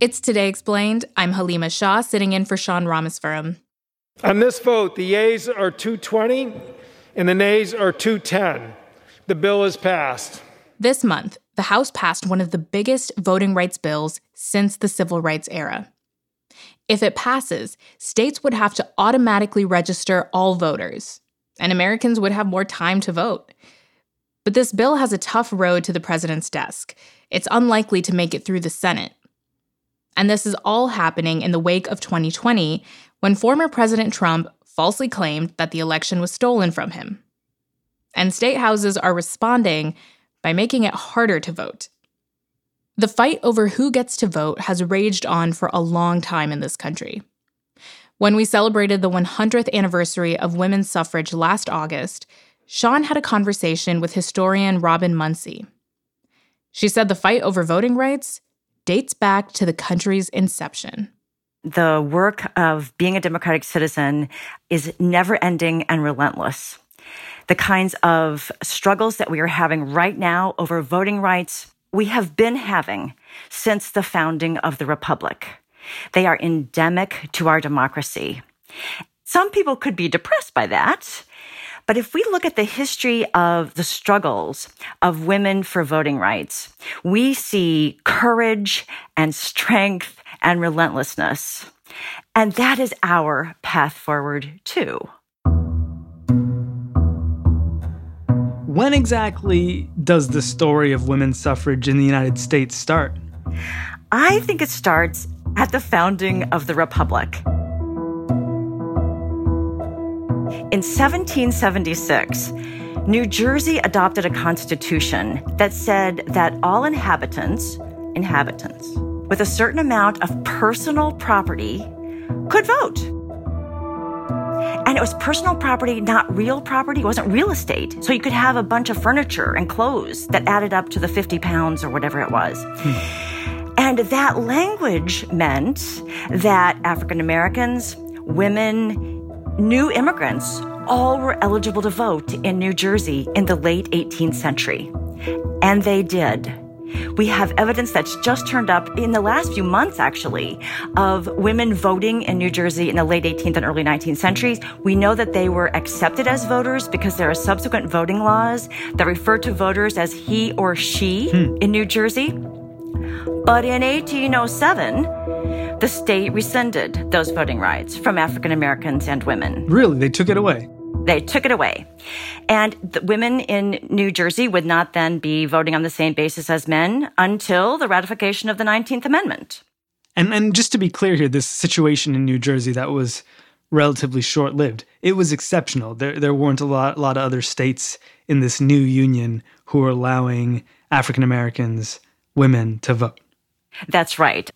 It's Today Explained. I'm Haleema Shah, sitting in for Sean Rameswaram. On this vote, the yeas are 220 and the nays are 210. The bill is passed. This month, the House passed one of the biggest voting rights bills since the civil rights era. If it passes, states would have to automatically register all voters, and Americans would have more time to vote. But this bill has a tough road to the president's desk. It's unlikely to make it through the Senate. And this is all happening in the wake of 2020, when former President Trump falsely claimed that the election was stolen from him. And state houses are responding by making it harder to vote. The fight over who gets to vote has raged on for a long time in this country. When we celebrated the 100th anniversary of women's suffrage last August, Sean had a conversation with historian Robyn Muncy. She said the fight over voting rights dates back to the country's inception. The work of being a democratic citizen is never ending and relentless. The kinds of struggles that we are having right now over voting rights, we have been having since the founding of the Republic. They are endemic to our democracy. Some people could be depressed by that. But if we look at the history of the struggles of women for voting rights, we see courage and strength and relentlessness. And that is our path forward, too. When exactly does the story of women's suffrage in the United States start? I think it starts at the founding of the Republic. In 1776, New Jersey adopted a constitution that said that all inhabitants, inhabitants, with a certain amount of personal property could vote. And it was personal property, not real property. It wasn't real estate. So you could have a bunch of furniture and clothes that added up to the 50 pounds or whatever it was. Hmm. And that language meant that African Americans, women, new immigrants all were eligible to vote in New Jersey in the late 18th century. And they did. We have evidence that's just turned up in the last few months, actually, of women voting in New Jersey in the late 18th and early 19th centuries. We know that they were accepted as voters because there are subsequent voting laws that refer to voters as he or she hmm. in New Jersey. But in 1807, the state rescinded those voting rights from African Americans and women. Really? They took it away? They took it away. And the women in New Jersey would not then be voting on the same basis as men until the ratification of the 19th Amendment. And, and just to be clear here, this situation in New Jersey that was relatively short lived, it was exceptional. There, there weren't a lot, a lot of other states in this new union who were allowing African Americans, women to vote. That's right.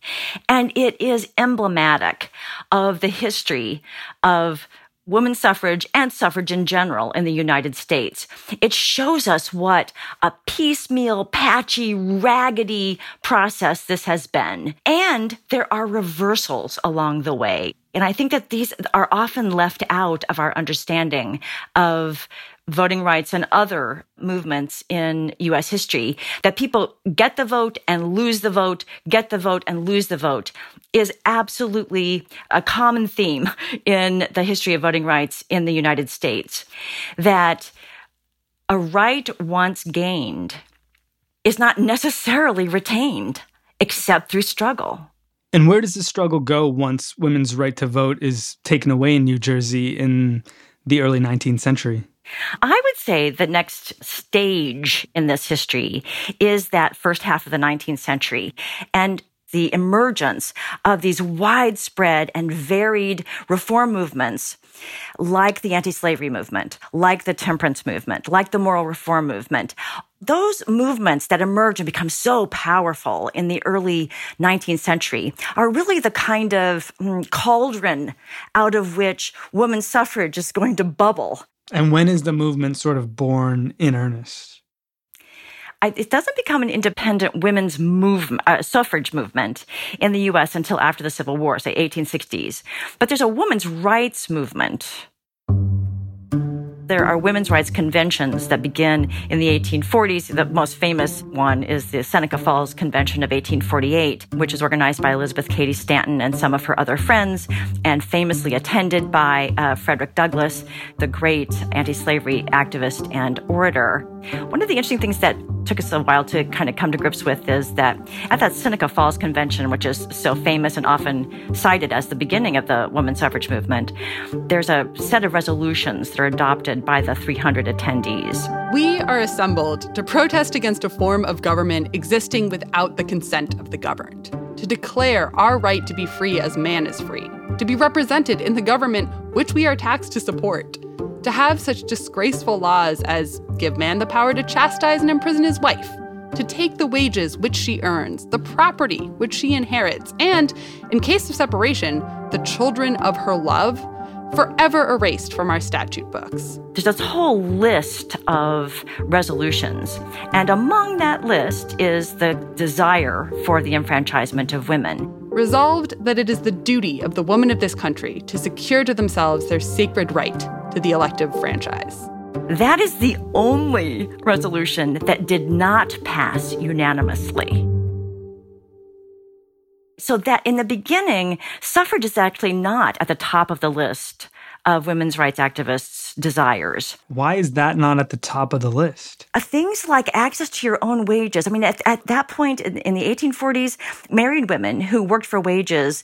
And it is emblematic of the history of women's suffrage and suffrage in general in the United States. It shows us what a piecemeal, patchy, raggedy process this has been. And there are reversals along the way. And I think that these are often left out of our understanding of voting rights and other movements in US history that people get the vote and lose the vote, get the vote and lose the vote is absolutely a common theme in the history of voting rights in the United States. That a right once gained is not necessarily retained except through struggle. And where does the struggle go once women's right to vote is taken away in New Jersey in the early 19th century? I would say the next stage in this history is that first half of the 19th century. And the emergence of these widespread and varied reform movements like the anti-slavery movement, like the temperance movement, like the moral reform movement. Those movements that emerge and become so powerful in the early 19th century are really the kind of mm, cauldron out of which women's suffrage is going to bubble. And when is the movement sort of born in earnest? it doesn't become an independent women's movement, uh, suffrage movement in the U.S. until after the Civil War, say 1860s. But there's a women's rights movement there are women's rights conventions that begin in the 1840s. The most famous one is the Seneca Falls Convention of 1848, which is organized by Elizabeth Cady Stanton and some of her other friends, and famously attended by uh, Frederick Douglass, the great anti slavery activist and orator. One of the interesting things that took us a while to kind of come to grips with is that at that Seneca Falls Convention, which is so famous and often cited as the beginning of the women's suffrage movement, there's a set of resolutions that are adopted by the 300 attendees. We are assembled to protest against a form of government existing without the consent of the governed, to declare our right to be free as man is free, to be represented in the government which we are taxed to support, to have such disgraceful laws as give man the power to chastise and imprison his wife, to take the wages which she earns, the property which she inherits, and, in case of separation, the children of her love forever erased from our statute books. There's this whole list of resolutions, and among that list is the desire for the enfranchisement of women. Resolved that it is the duty of the women of this country to secure to themselves their sacred right to the elective franchise. That is the only resolution that did not pass unanimously. So that in the beginning, suffrage is actually not at the top of the list of women's rights activists' desires. Why is that not at the top of the list? Uh, things like access to your own wages. I mean, at, at that point in, in the 1840s, married women who worked for wages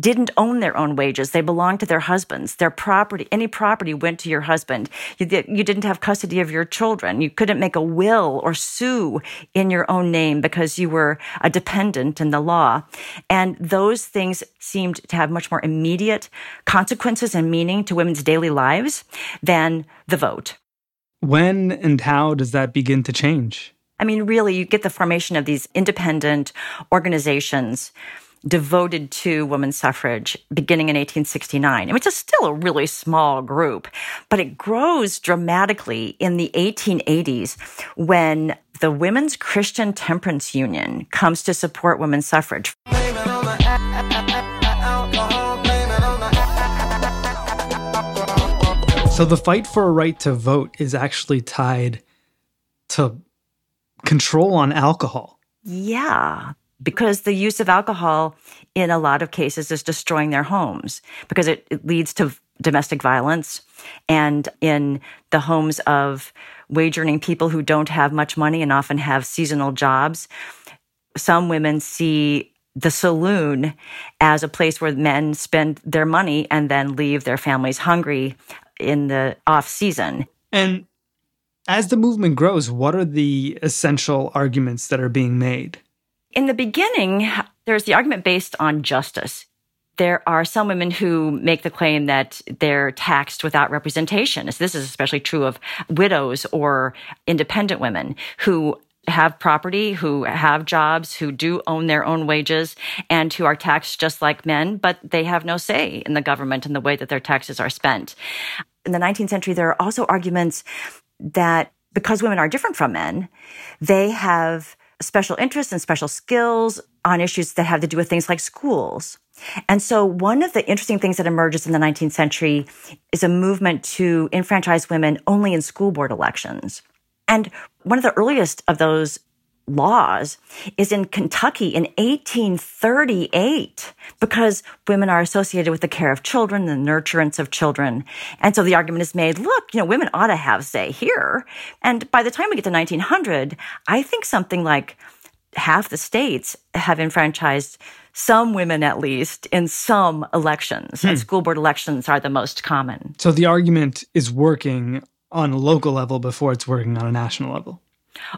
didn't own their own wages. They belonged to their husbands. Their property, any property went to your husband. You, you, didn't have custody of your children. You couldn't make a will or sue in your own name because you were a dependent in the law. And those things seemed to have much more immediate consequences and meaning to women's daily lives than the vote. When and how does that begin to change? I mean, really, you get the formation of these independent organizations devoted to women's suffrage beginning in 1869, which is still a really small group, but it grows dramatically in the 1880s when the Women's Christian Temperance Union comes to support women's suffrage. So the fight for a right to vote is actually tied to control on alcohol. Yeah, because the use of alcohol in a lot of cases is destroying their homes because it, it, leads to domestic violence. And in the homes of wage earning people who don't have much money and often have seasonal jobs, some women see the saloon as a place where men spend their money and then leave their families hungry in the off season. And as the movement grows, what are the essential arguments that are being made? In the beginning, there's the argument based on justice. There are some women who make the claim that they're taxed without representation. This is especially true of widows or independent women who have property, who have jobs, who do own their own wages, and who are taxed just like men, but they have no say in the government and the way that their taxes are spent. In the 19th century, there are also arguments that because women are different from men, they have special interests and special skills on issues that have to do with things like schools And so one of the interesting things that emerges in the 19th century is a movement to enfranchise women only in school board elections. And one of the earliest of those laws is in Kentucky in 1838 because women are associated with the care of children, the nurturance of children. And so the argument is made, look, you know, women ought to have say here. And by the time we get to 1900, I think something like half the states have enfranchised some women at least in some elections, hmm. and school board elections are the most common. So the argument is working on a local level before it's working on a national level.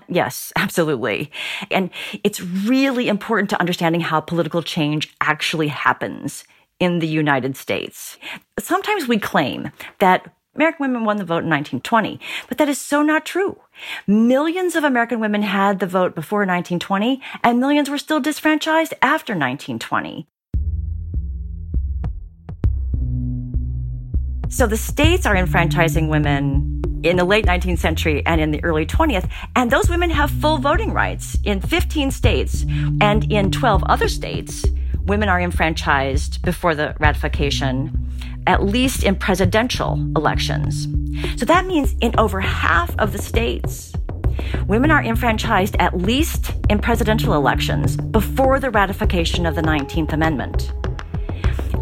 Yes, absolutely. And it's really important to understanding how political change actually happens in the United States. Sometimes we claim that American women won the vote in 1920, but that is so not true. Millions of American women had the vote before 1920, and millions were still disfranchised after 1920. So the states are enfranchising women in the late 19th century and in the early 20th, and those women have full voting rights in 15 states and in 12 other states. Women are enfranchised before the ratification at least in presidential elections. So that means in over half of the states, women are enfranchised at least in presidential elections before the ratification of the 19th Amendment.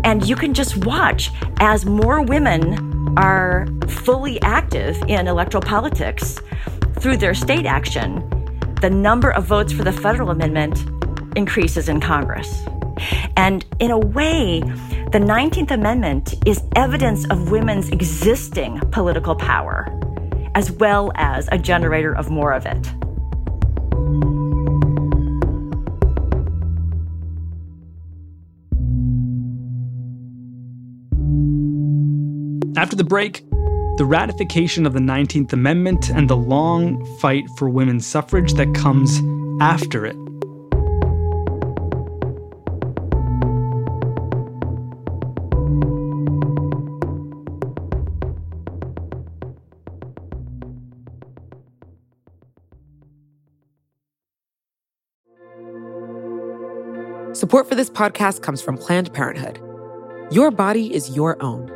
And you can just watch as more women are fully active in electoral politics through their state action, the number of votes for the federal amendment increases in Congress. And in a way, the 19th Amendment is evidence of women's existing political power, as well as a generator of more of it. After the break, the ratification of the 19th Amendment and the long fight for women's suffrage that comes after it. Support for this podcast comes from Planned Parenthood. Your body is your own.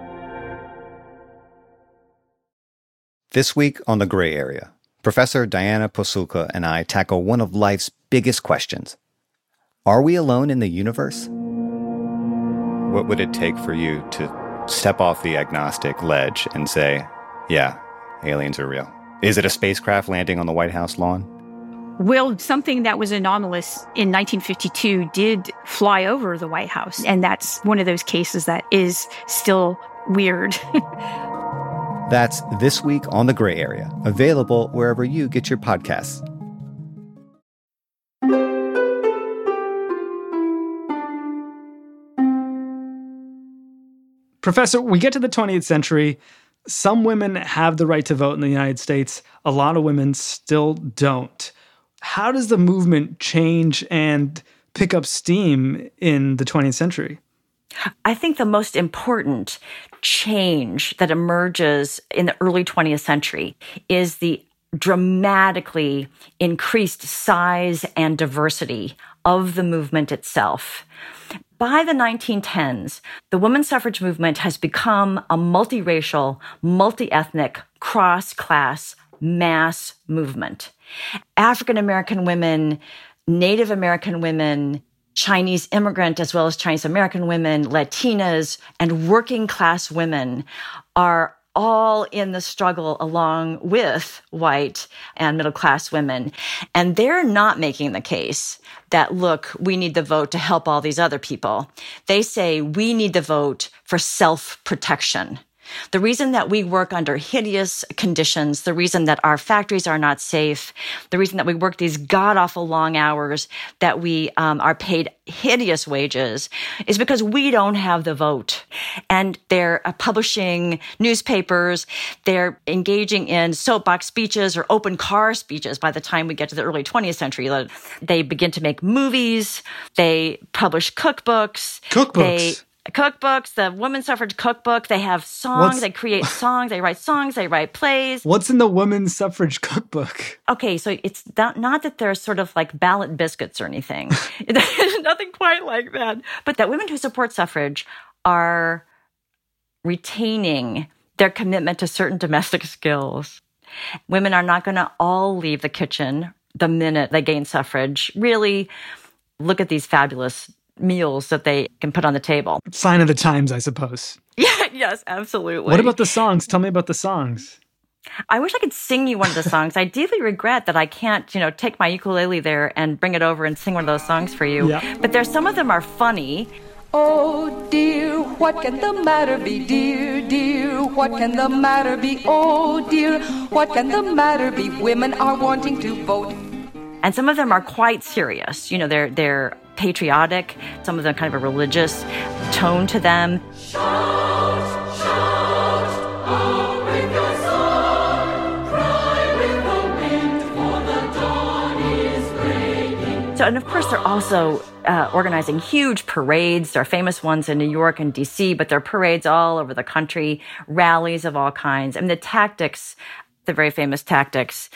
This week on The Gray Area, Professor Diana Pasulka and I tackle one of life's biggest questions Are we alone in the universe? What would it take for you to step off the agnostic ledge and say, yeah, aliens are real? Is it a spacecraft landing on the White House lawn? Well, something that was anomalous in 1952 did fly over the White House. And that's one of those cases that is still weird. that's This Week on the Gray Area, available wherever you get your podcasts. Professor, we get to the 20th century. Some women have the right to vote in the United States. A lot of women still don't how does the movement change and pick up steam in the 20th century? I think the most important change that emerges in the early 20th century is the dramatically increased size and diversity of the movement itself. By the 1910s, the women's suffrage movement has become a multiracial, multi ethnic, cross class mass movement. African American women, Native American women, Chinese immigrant as well as Chinese American women, Latinas, and working class women are all in the struggle along with white and middle class women. And they're not making the case that, look, we need the vote to help all these other people. They say we need the vote for self protection. The reason that we work under hideous conditions, the reason that our factories are not safe, the reason that we work these god awful long hours, that we um, are paid hideous wages, is because we don't have the vote. And they're uh, publishing newspapers, they're engaging in soapbox speeches or open car speeches by the time we get to the early 20th century. They begin to make movies, they publish cookbooks. Cookbooks. They, cookbooks, the women's suffrage cookbook. They have songs. What's- they create songs. They write songs. They write plays. What's in the women's suffrage cookbook? Okay, so it's not, not that they're sort of like ballot biscuits or anything. Nothing quite like that. But that women who support suffrage are retaining their commitment to certain domestic skills. Women are not going to all leave the kitchen the minute they gain suffrage. Really look at these fabulous meals that they can put on the table. Sign of the times, I suppose. Yeah, yes, absolutely. What about the songs? Tell me about the songs. I wish I could sing you one of the songs. I deeply regret that I can't, you know, take my ukulele there and bring it over and sing one of those songs for you. Yeah. But there's some of them are funny. Oh dear, what can the matter be, dear, dear? What can the matter be? Oh dear, what can the matter be? Women are wanting to vote. And some of them are quite serious. You know, they're they're patriotic. Some of them kind of a religious tone to them. So, and of course, they're also uh, organizing huge parades. There are famous ones in New York and DC, but there are parades all over the country, rallies of all kinds. Mean, the tactics, the very famous tactics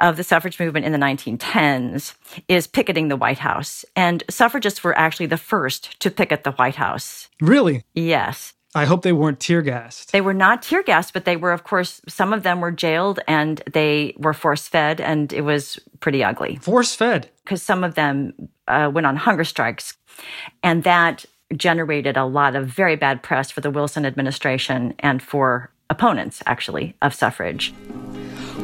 of the suffrage movement in the 1910s is picketing the White House. And suffragists were actually the first to picket the White House. Really? Yes. I hope they weren't tear gassed. They were not tear gassed, but they were, of course, some of them were jailed and they were force fed, and it was pretty ugly. Force fed. Because some of them uh, went on hunger strikes. And that generated a lot of very bad press for the Wilson administration and for opponents, actually, of suffrage.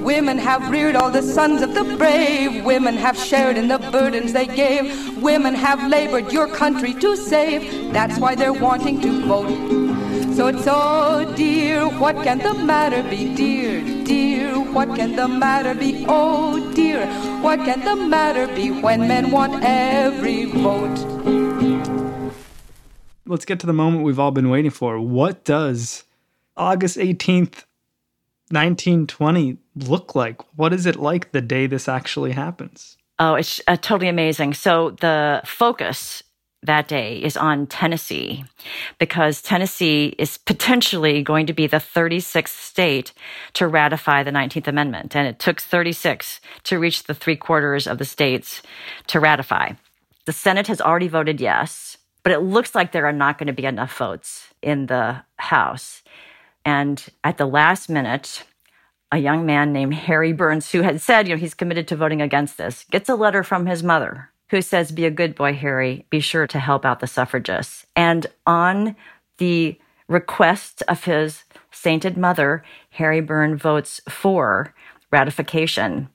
Women have reared all the sons of the brave. Women have shared in the burdens they gave. Women have labored your country to save. That's why they're wanting to vote. So it's oh dear, what can the matter be, dear, dear? What can the matter be? Oh dear, what can the matter be when men want every vote? Let's get to the moment we've all been waiting for. What does August 18th, 1920 look like? What is it like the day this actually happens? Oh, it's uh, totally amazing. So the focus that day is on Tennessee because Tennessee is potentially going to be the 36th state to ratify the 19th Amendment. And it took 36 to reach the three quarters of the states to ratify. The Senate has already voted yes, but it looks like there are not going to be enough votes in the House. And at the last minute, a young man named Harry Burns, who had said, you know, he's committed to voting against this, gets a letter from his mother who says, Be a good boy, Harry. Be sure to help out the suffragists. And on the request of his sainted mother, Harry Burn votes for ratification.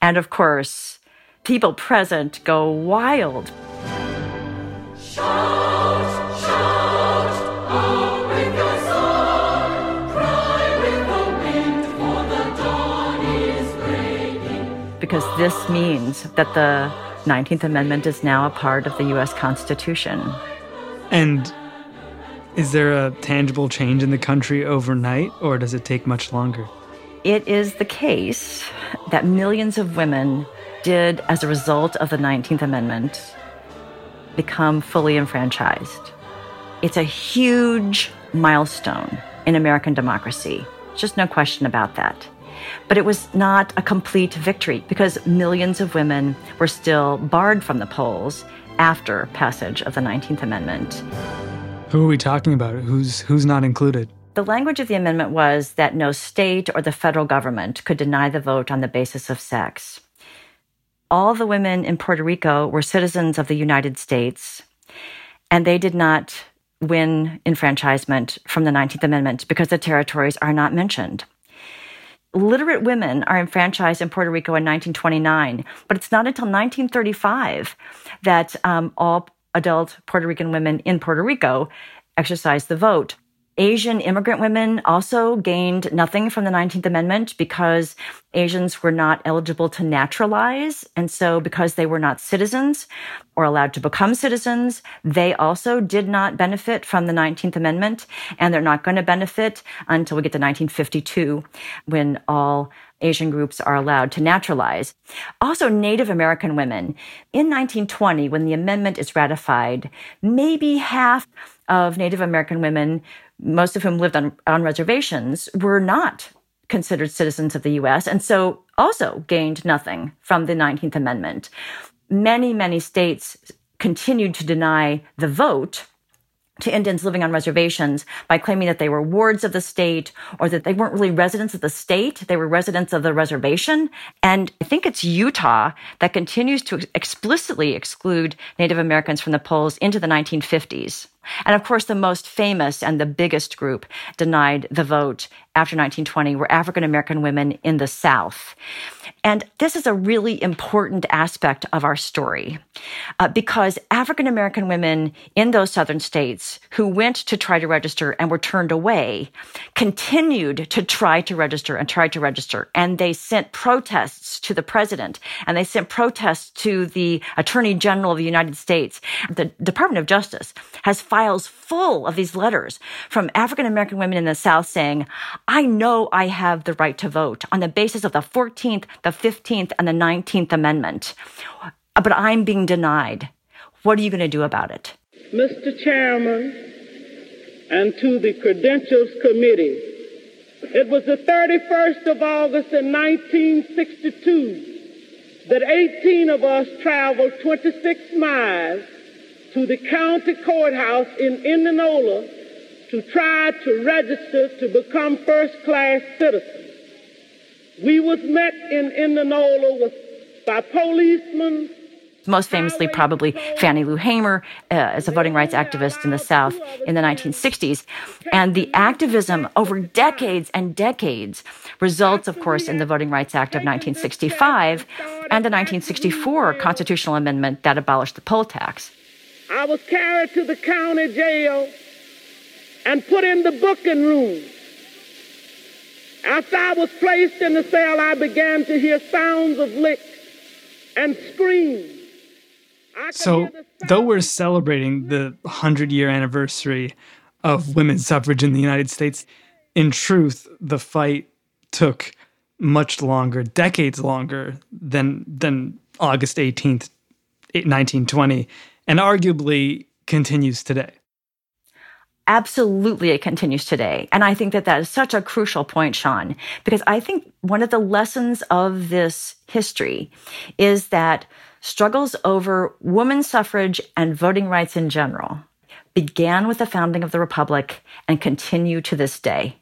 And of course, people present go wild. Because this means that the 19th Amendment is now a part of the US Constitution. And is there a tangible change in the country overnight, or does it take much longer? It is the case that millions of women did, as a result of the 19th Amendment, become fully enfranchised. It's a huge milestone in American democracy. Just no question about that. But it was not a complete victory because millions of women were still barred from the polls after passage of the 19th Amendment. Who are we talking about? Who's who's not included? The language of the amendment was that no state or the federal government could deny the vote on the basis of sex. All the women in Puerto Rico were citizens of the United States, and they did not win enfranchisement from the 19th Amendment because the territories are not mentioned. Literate women are enfranchised in Puerto Rico in 1929, but it's not until 1935 that um, all adult Puerto Rican women in Puerto Rico exercise the vote. Asian immigrant women also gained nothing from the 19th Amendment because Asians were not eligible to naturalize. And so because they were not citizens or allowed to become citizens, they also did not benefit from the 19th Amendment. And they're not going to benefit until we get to 1952 when all Asian groups are allowed to naturalize. Also, Native American women. In 1920, when the amendment is ratified, maybe half of Native American women most of whom lived on, on reservations, were not considered citizens of the US and so also gained nothing from the 19th Amendment. Many, many states continued to deny the vote to Indians living on reservations by claiming that they were wards of the state or that they weren't really residents of the state. They were residents of the reservation. And I think it's Utah that continues to explicitly exclude Native Americans from the polls into the 1950s. And of course, the most famous and the biggest group denied the vote after 1920 were African American women in the South. And this is a really important aspect of our story uh, because African American women in those southern states who went to try to register and were turned away continued to try to register and try to register. And they sent protests to the president and they sent protests to the attorney general of the United States. The Department of Justice has files full of these letters from African American women in the South saying, I know I have the right to vote on the basis of the 14th, the 15th, and the 19th Amendment, but I'm being denied. What are you going to do about it? Mr. Chairman, and to the Credentials Committee, it was the 31st of August in 1962 that 18 of us traveled 26 miles to the county courthouse in Indianola to try to register to become first class citizens. We was met in Indianola with, by policemen. Most famously, probably Fannie Lou Hamer uh, as a voting rights activist in the South in the 1960s. And the activism over decades and decades results, of course, in the Voting Rights Act of 1965 and the 1964 constitutional amendment that abolished the poll tax. I was carried to the county jail and put in the booking room. After I was placed in the cell, I began to hear sounds of licks and screams. So, though we're celebrating the 100 year anniversary of women's suffrage in the United States, in truth, the fight took much longer, decades longer than, than August 18th, 1920, and arguably continues today. Absolutely, it continues today. And I think that that is such a crucial point, Sean, because I think one of the lessons of this history is that struggles over women's suffrage and voting rights in general began with the founding of the Republic and continue to this day.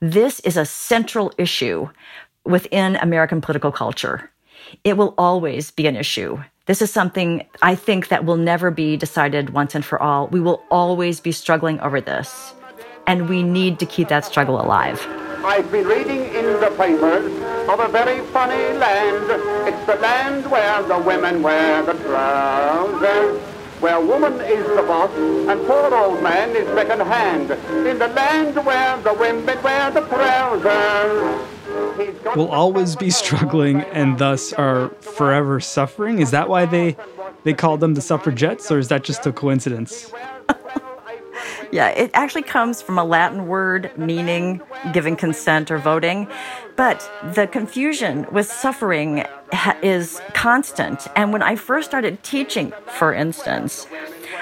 This is a central issue within American political culture. It will always be an issue. This is something I think that will never be decided once and for all. We will always be struggling over this. And we need to keep that struggle alive. I've been reading in the papers of a very funny land. It's the land where the women wear the trousers. Where woman is the boss and poor old man is second hand. In the land where the women wear the trousers will always be struggling and thus are forever suffering? Is that why they they call them the suffragettes, or is that just a coincidence? yeah, it actually comes from a Latin word meaning giving consent or voting. But the confusion with suffering is constant. And when I first started teaching, for instance,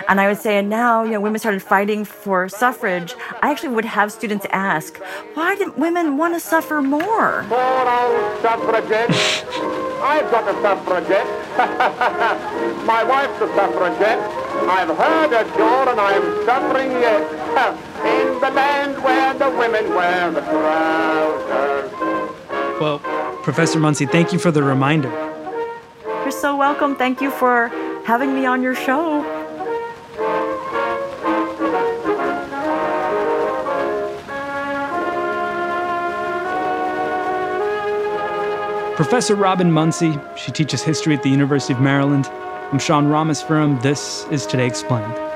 and I would say, and now, you know, women started fighting for suffrage. I actually would have students ask, why did women want to suffer more? Poor old suffragette. I've got a suffragette. My wife's a suffragette. I've heard her door and I'm suffering yet. In the land where the women wear the trousers. Well, Professor Muncy, thank you for the reminder. You're so welcome. Thank you for having me on your show. Professor Robyn Muncy, she teaches history at the University of Maryland. I'm Sean Rameswaram. This is Today Explained.